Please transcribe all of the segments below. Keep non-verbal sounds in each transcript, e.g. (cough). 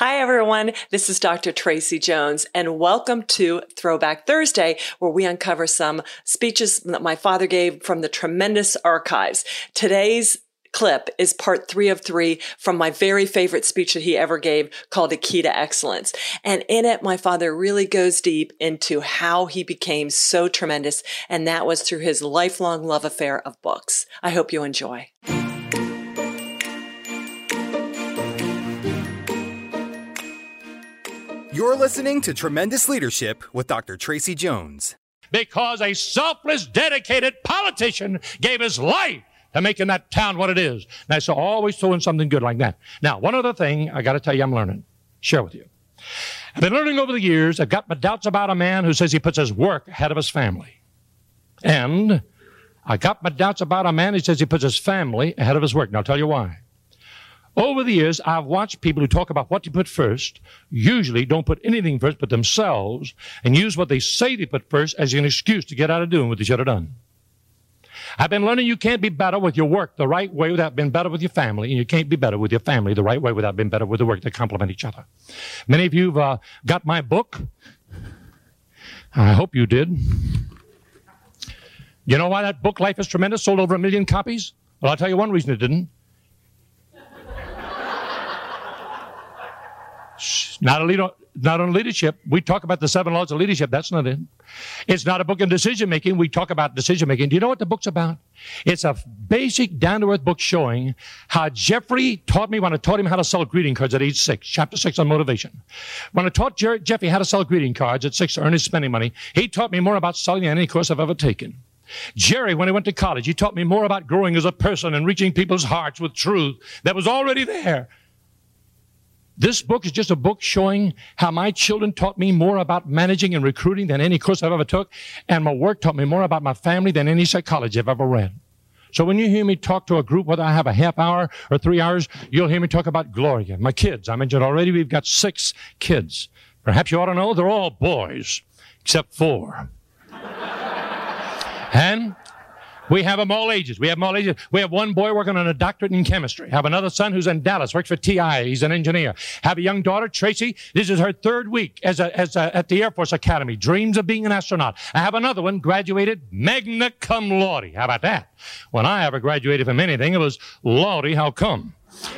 Hi, everyone. This is Dr. Tracy Jones, and welcome to Throwback Thursday, where we uncover some speeches that my father gave from the tremendous archives. Today's clip is part three of three from my very favorite speech that he ever gave called A Key to Excellence. And in it, my father really goes deep into how he became so tremendous, and that was through his lifelong love affair of books. I hope you enjoy. You're listening to Tremendous Leadership with Dr. Tracy Jones. Because a selfless, dedicated politician gave his life to making that town what it is. And I saw always doing something good like that. Now, one other thing I got to tell you I'm learning, share with you. I've been learning over the years, I've got my doubts about a man who says he puts his work ahead of his family. And I got my doubts about a man who says he puts his family ahead of his work. Now, I'll tell you why. Over the years, I've watched people who talk about what to put first, usually don't put anything first but themselves, and use what they say they put first as an excuse to get out of doing what they should have done. I've been learning you can't be better with your work the right way without being better with your family, and you can't be better with your family the right way without being better with the work. They complement each other. Many of you have uh, got my book. I hope you did. You know why that book, Life is Tremendous, sold over a million copies? Well, I'll tell you one reason it didn't. Not a not on leadership. We talk about the seven laws of leadership. That's not it. It's not a book on decision making. We talk about decision making. Do you know what the book's about? It's a basic, down to earth book showing how Jeffrey taught me when I taught him how to sell greeting cards at age six, chapter six on motivation. When I taught Jer- Jeffrey how to sell greeting cards at six to earn his spending money, he taught me more about selling than any course I've ever taken. Jerry, when he went to college, he taught me more about growing as a person and reaching people's hearts with truth that was already there this book is just a book showing how my children taught me more about managing and recruiting than any course I've ever took, and my work taught me more about my family than any psychology I've ever read. So when you hear me talk to a group, whether I have a half hour or three hours, you'll hear me talk about Gloria, my kids. I mentioned already we've got six kids. Perhaps you ought to know they're all boys, except four. (laughs) and we have them all ages. We have them all ages. We have one boy working on a doctorate in chemistry. Have another son who's in Dallas, works for TI. He's an engineer. Have a young daughter, Tracy. This is her third week as a, as a, at the Air Force Academy. Dreams of being an astronaut. I have another one, graduated magna cum laude. How about that? When I ever graduated from anything, it was laude. How come?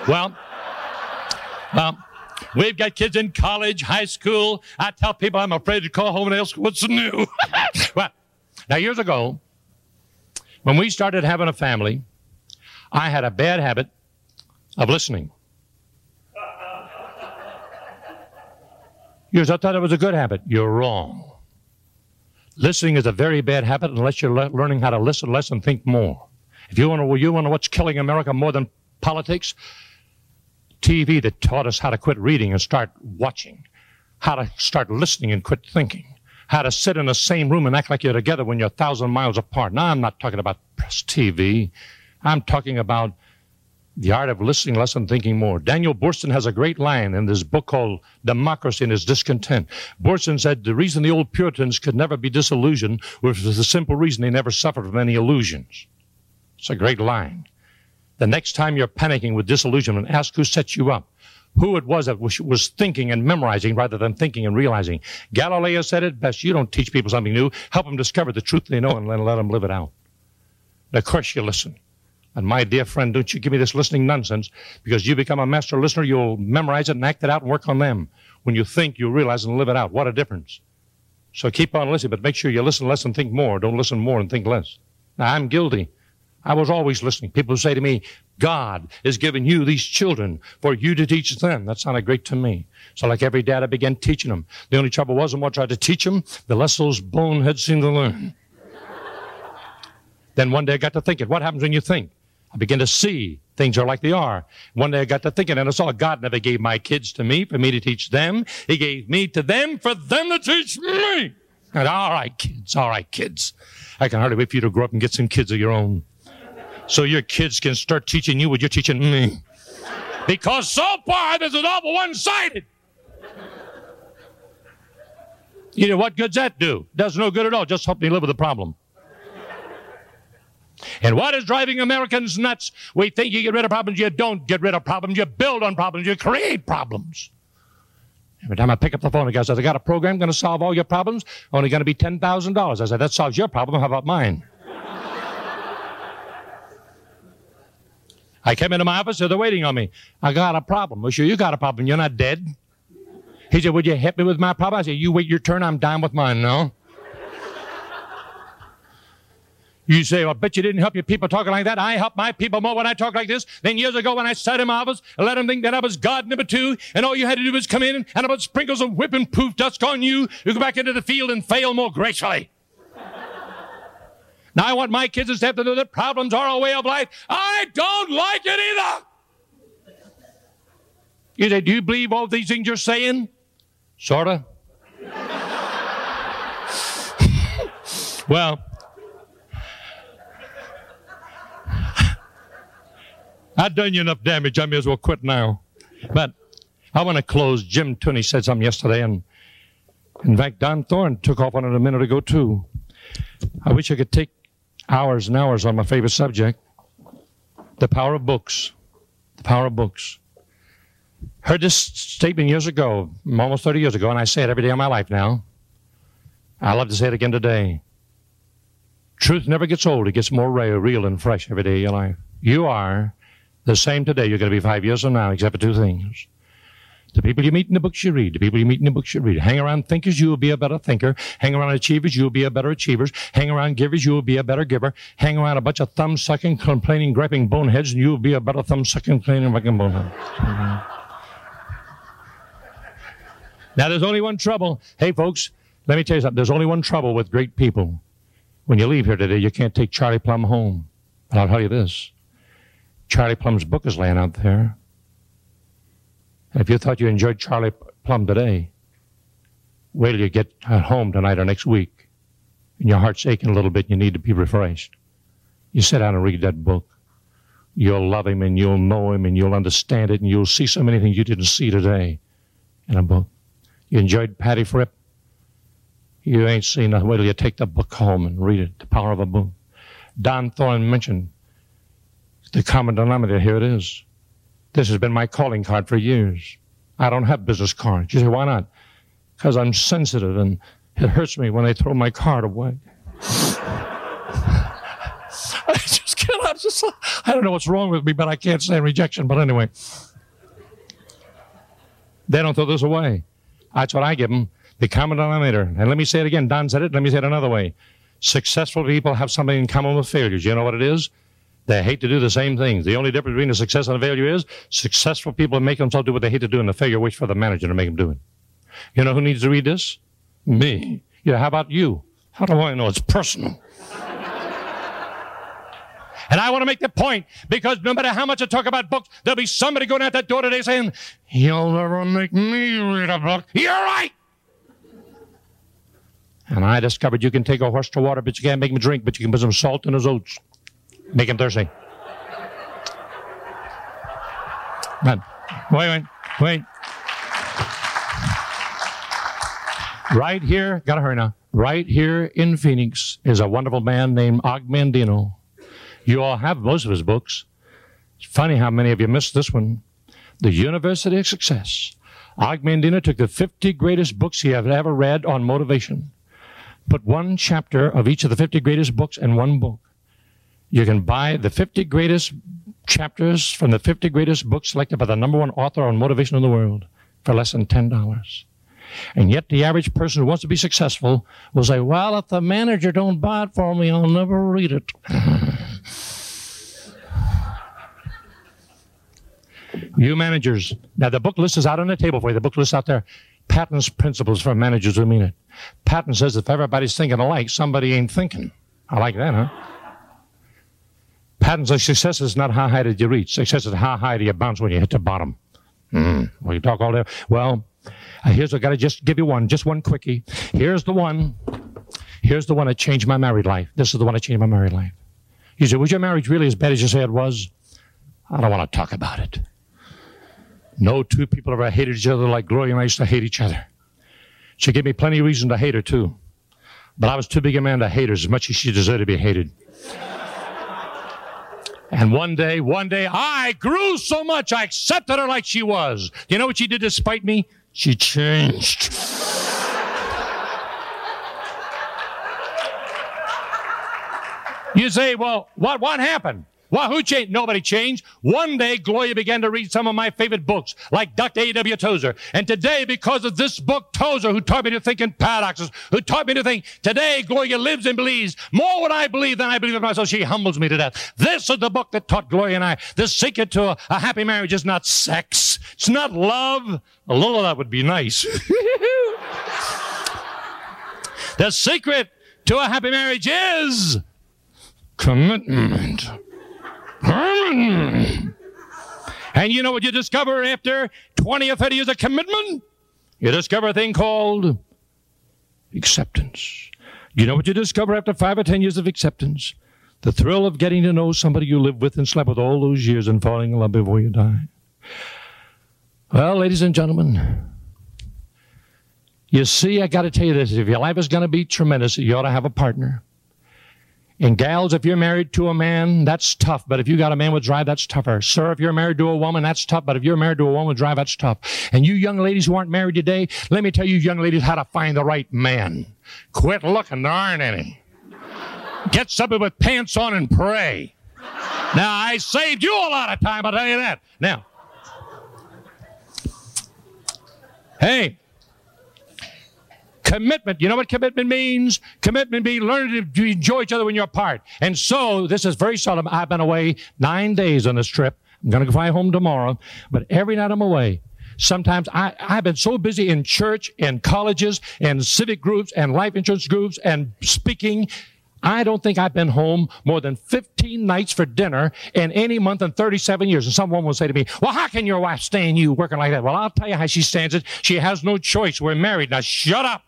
Well, well. We've got kids in college, high school. I tell people I'm afraid to call home and ask what's new. (laughs) well, now years ago, when we started having a family, I had a bad habit of listening. Yours, I thought it was a good habit. You're wrong. Listening is a very bad habit unless you're le- learning how to listen less and think more. If you want to, you want to what's killing America more than politics? TV that taught us how to quit reading and start watching, how to start listening and quit thinking how to sit in the same room and act like you're together when you're a thousand miles apart. Now, I'm not talking about press TV. I'm talking about the art of listening less and thinking more. Daniel Boorstin has a great line in this book called Democracy and Its Discontent. Boorstin said the reason the old Puritans could never be disillusioned was the simple reason they never suffered from any illusions. It's a great line. The next time you're panicking with disillusionment, ask who set you up who it was that was thinking and memorizing rather than thinking and realizing. Galileo said it best. You don't teach people something new. Help them discover the truth they know and then let them live it out. And of course you listen. And my dear friend, don't you give me this listening nonsense because you become a master listener. You'll memorize it and act it out and work on them. When you think, you realize and live it out. What a difference. So keep on listening, but make sure you listen less and think more. Don't listen more and think less. Now, I'm guilty. I was always listening. People say to me, God is giving you these children for you to teach them. That sounded great to me. So like every dad, I began teaching them. The only trouble was the more I tried to teach them, the less those boneheads seemed to learn. then one day I got to thinking, what happens when you think? I began to see things are like they are. One day I got to thinking, and I saw God never gave my kids to me for me to teach them. He gave me to them for them to teach me. And all right, kids, all right, kids. I can hardly wait for you to grow up and get some kids of your own so your kids can start teaching you what you're teaching me. Because so far, this is all one sided. You know, what good's that do? Does no good at all. Just help me live with the problem. And what is driving Americans nuts? We think you get rid of problems. You don't get rid of problems. You build on problems. You create problems. Every time I pick up the phone, the guy says, I got a program going to solve all your problems, only going to be $10,000. I said, that solves your problem. How about mine? I came into my office, they're waiting on me. I got a problem. Well, sure, you got a problem. You're not dead. He said, Would you help me with my problem? I said, You wait your turn. I'm down with mine now. You say, well, I bet you didn't help your people talking like that. I help my people more when I talk like this than years ago when I sat in my office and let them think that I was God number two, and all you had to do was come in and I would sprinkle some whipping poof dust on you. You go back into the field and fail more gracefully. Now I want my kids to step into that problems are a way of life. I don't like it either. You say, do you believe all these things you're saying? Sorta. well, I've done you enough damage. I may as well quit now. But I want to close. Jim Tooney said something yesterday, and in fact, Don Thorne took off on it a minute ago, too. I wish I could take hours and hours on my favorite subject the power of books. The power of books. Heard this statement years ago, almost 30 years ago, and I say it every day of my life now. I love to say it again today. Truth never gets old. It gets more real, real and fresh every day of your life. You are the same today you're going to be five years from now, except for two things. The people you meet in the books you read, the people you meet in the books you read. Hang around thinkers, you will be a better thinker. Hang around achievers, you will be a better achiever. Hang around givers, you will be a better giver. Hang around a bunch of thumb sucking, complaining, griping boneheads, and you will be a better thumb sucking, complaining, fucking bonehead. now, there's only one trouble. Hey, folks, let me tell you something. There's only one trouble with great people. When you leave here today, you can't take Charlie Plumb home. But I'll tell you this Charlie Plumb's book is laying out there. If you thought you enjoyed Charlie Plumb today, wait till you get home tonight or next week, and your heart's aching a little bit, you need to be refreshed. You sit down and read that book. You'll love him, and you'll know him, and you'll understand it, and you'll see so many things you didn't see today in a book. You enjoyed Patty Fripp? You ain't seen nothing. Wait till you take the book home and read it. The power of a book. Don Thorne mentioned the common denominator, here it is. This has been my calling card for years. I don't have business cards. You say, why not? Because I'm sensitive and it hurts me when they throw my card away. (laughs) I just cannot. Just, I don't know what's wrong with me, but I can't stand rejection. But anyway, they don't throw this away. That's what I give them. The common denominator. And let me say it again. Don said it. Let me say it another way. Successful people have something in common with failures. You know what it is? They hate to do the same things. The only difference between a success and a failure is successful people make themselves do what they hate to do, and the failure waits for the manager to make them do it. You know who needs to read this? Me. Yeah, how about you? How do I know? It's personal. And I want to make the point because no matter how much I talk about books, there'll be somebody going out that door today saying, You'll never make me read a book. You're right. And I discovered you can take a horse to water, but you can't make him drink, but you can put some salt in his oats. Make him thirsty. But wait, wait, wait. Right here, gotta hurry now. Right here in Phoenix is a wonderful man named Og Mandino. You all have most of his books. It's funny how many of you missed this one. The University of Success. Og Mandino took the 50 greatest books he had ever read on motivation, put one chapter of each of the 50 greatest books in one book, you can buy the 50 greatest chapters from the 50 greatest books selected by the number one author on motivation in the world for less than $10. And yet the average person who wants to be successful will say, well, if the manager don't buy it for me, I'll never read it. (laughs) you managers, now the book list is out on the table for you. The book list out there. Patton's principles for managers who mean it. Patton says if everybody's thinking alike, somebody ain't thinking. I like that, huh? Patterns of success is not how high did you reach. Success is how high do you bounce when you hit the bottom. Mm. Well, you talk all day. Well, uh, here's I got to just give you one, just one quickie. Here's the one. Here's the one that changed my married life. This is the one that changed my married life. You say, was your marriage really as bad as you say it was? I don't want to talk about it. No two people ever hated each other like Gloria and I used to hate each other. She gave me plenty of reason to hate her too. But I was too big a man to hate her as much as she deserved to be hated. And one day, one day, I grew so much, I accepted her like she was. You know what she did to spite me? She changed. you say, well, what, what happened? Who changed? Nobody changed. One day, Gloria began to read some of my favorite books, like Dr. A.W. Tozer. And today, because of this book, Tozer, who taught me to think in paradoxes, who taught me to think, today, Gloria lives and believes more what I believe than I believe in myself. She humbles me to death. This is the book that taught Gloria and I. The secret to a, a happy marriage is not sex. It's not love. A little of that would be nice. (laughs) the secret to a happy marriage is commitment. And you know what you discover after 20 or 30 years of commitment? You discover a thing called acceptance. You know what you discover after five or 10 years of acceptance? The thrill of getting to know somebody you lived with and slept with all those years and falling in love before you die. Well, ladies and gentlemen, you see, I got to tell you this. If your life is going to be tremendous, you ought to have a partner. And gals, if you're married to a man, that's tough. But if you got a man with drive, that's tougher. Sir, if you're married to a woman, that's tough. But if you're married to a woman with drive, that's tough. And you young ladies who aren't married today, let me tell you young ladies how to find the right man. Quit looking. There aren't any. Get somebody with pants on and pray. Now, I saved you a lot of time, I'll tell you that. Now, hey, Commitment. You know what commitment means? Commitment means learning to enjoy each other when you're apart. And so, this is very seldom. I've been away nine days on this trip. I'm going to fly home tomorrow. But every night I'm away, sometimes I, I've been so busy in church and colleges and civic groups and life insurance groups and speaking. I don't think I've been home more than 15 nights for dinner in any month in 37 years. And someone will say to me, well, how can your wife stand you working like that? Well, I'll tell you how she stands it. She has no choice. We're married. Now shut up.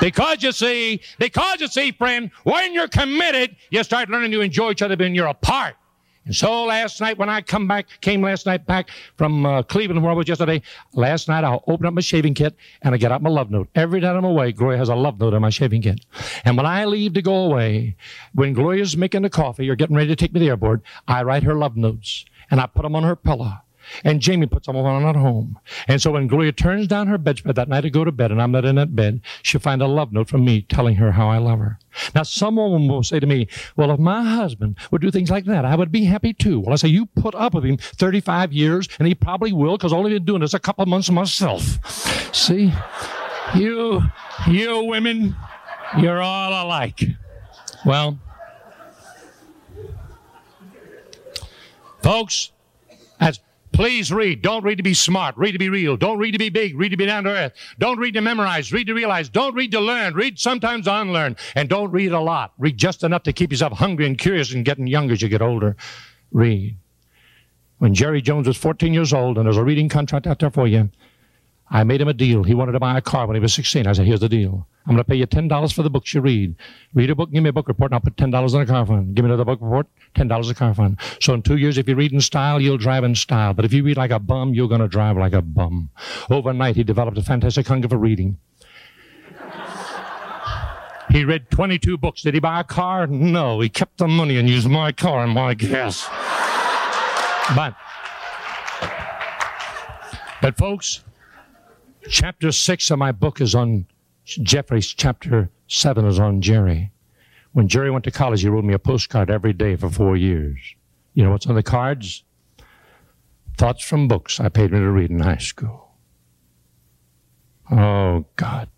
Because you see, because you see, friend, when you're committed, you start learning to enjoy each other when you're apart. And so last night when I come back, came last night back from uh, Cleveland where I was yesterday, last night I'll open up my shaving kit and I get out my love note. Every time I'm away, Gloria has a love note on my shaving kit. And when I leave to go away, when Gloria's making the coffee or getting ready to take me to the airport, I write her love notes and I put them on her pillow. And Jamie puts them on at home. And so when Gloria turns down her bedspread that night to go to bed, and I'm not in that bed, she'll find a love note from me telling her how I love her. Now, some woman will say to me, Well, if my husband would do things like that, I would be happy too. Well, I say, You put up with him 35 years, and he probably will, because all he's been doing is a couple months myself. See? You, you women, you're all alike. Well, folks, as Please read. Don't read to be smart. Read to be real. Don't read to be big. Read to be down to earth. Don't read to memorize. Read to realize. Don't read to learn. Read sometimes unlearn. And don't read a lot. Read just enough to keep yourself hungry and curious and getting younger as you get older. Read. When Jerry Jones was 14 years old, and there's a reading contract out there for you, I made him a deal. He wanted to buy a car when he was 16. I said, here's the deal. I'm going to pay you $10 for the books you read. Read a book, give me a book report, and I'll put $10 in a car fund. Give me another book report, $10 a car fund. So in two years, if you read in style, you'll drive in style. But if you read like a bum, you're going to drive like a bum. Overnight, he developed a fantastic hunger for reading. He read 22 books. Did he buy a car? No. He kept the money and used my car and my gas. But, but folks, chapter six of my book is on Jeffrey's chapter 7 is on Jerry. When Jerry went to college, he wrote me a postcard every day for four years. You know what's on the cards? Thoughts from books I paid me to read in high school. Oh, God.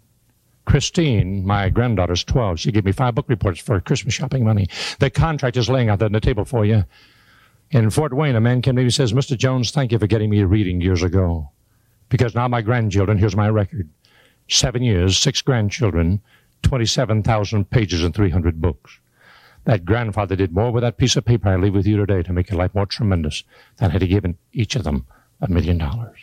Christine, my granddaughter's 12. She gave me five book reports for Christmas shopping money. The contract is laying out there on the table for you. In Fort Wayne, a man came to me and says, Mr. Jones, thank you for getting me reading years ago. Because now my grandchildren, here's my record seven years, six grandchildren, 27,000 pages and 300 books. That grandfather did more with that piece of paper I leave with you today to make your life more tremendous than had he given each of them a million dollars.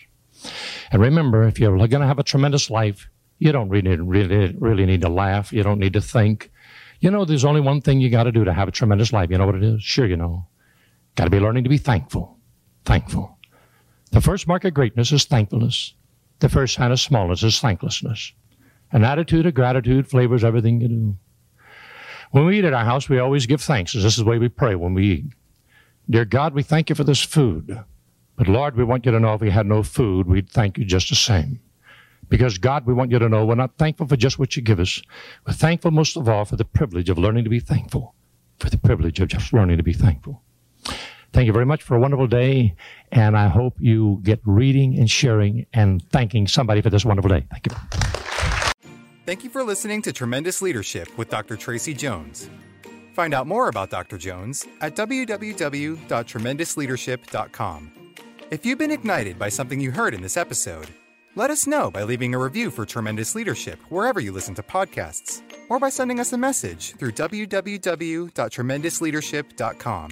And remember, if you're going to have a tremendous life, you don't really, really, really need to laugh. You don't need to think. You know, there's only one thing you got to do to have a tremendous life. You know what it is? Sure, you know. Got to be learning to be thankful. Thankful. The first mark of greatness is thankfulness. The first sign of smallness is thanklessness. An attitude of gratitude flavors everything you do. When we eat at our house, we always give thanks. This is the way we pray when we eat. Dear God, we thank you for this food. But Lord, we want you to know if we had no food, we'd thank you just the same. Because God, we want you to know we're not thankful for just what you give us. We're thankful most of all for the privilege of learning to be thankful. For the privilege of just learning to be thankful. Thank you very much for a wonderful day, and I hope you get reading and sharing and thanking somebody for this wonderful day. Thank you. Thank you for listening to Tremendous Leadership with Dr. Tracy Jones. Find out more about Dr. Jones at www.tremendousleadership.com. If you've been ignited by something you heard in this episode, let us know by leaving a review for Tremendous Leadership wherever you listen to podcasts, or by sending us a message through www.tremendousleadership.com.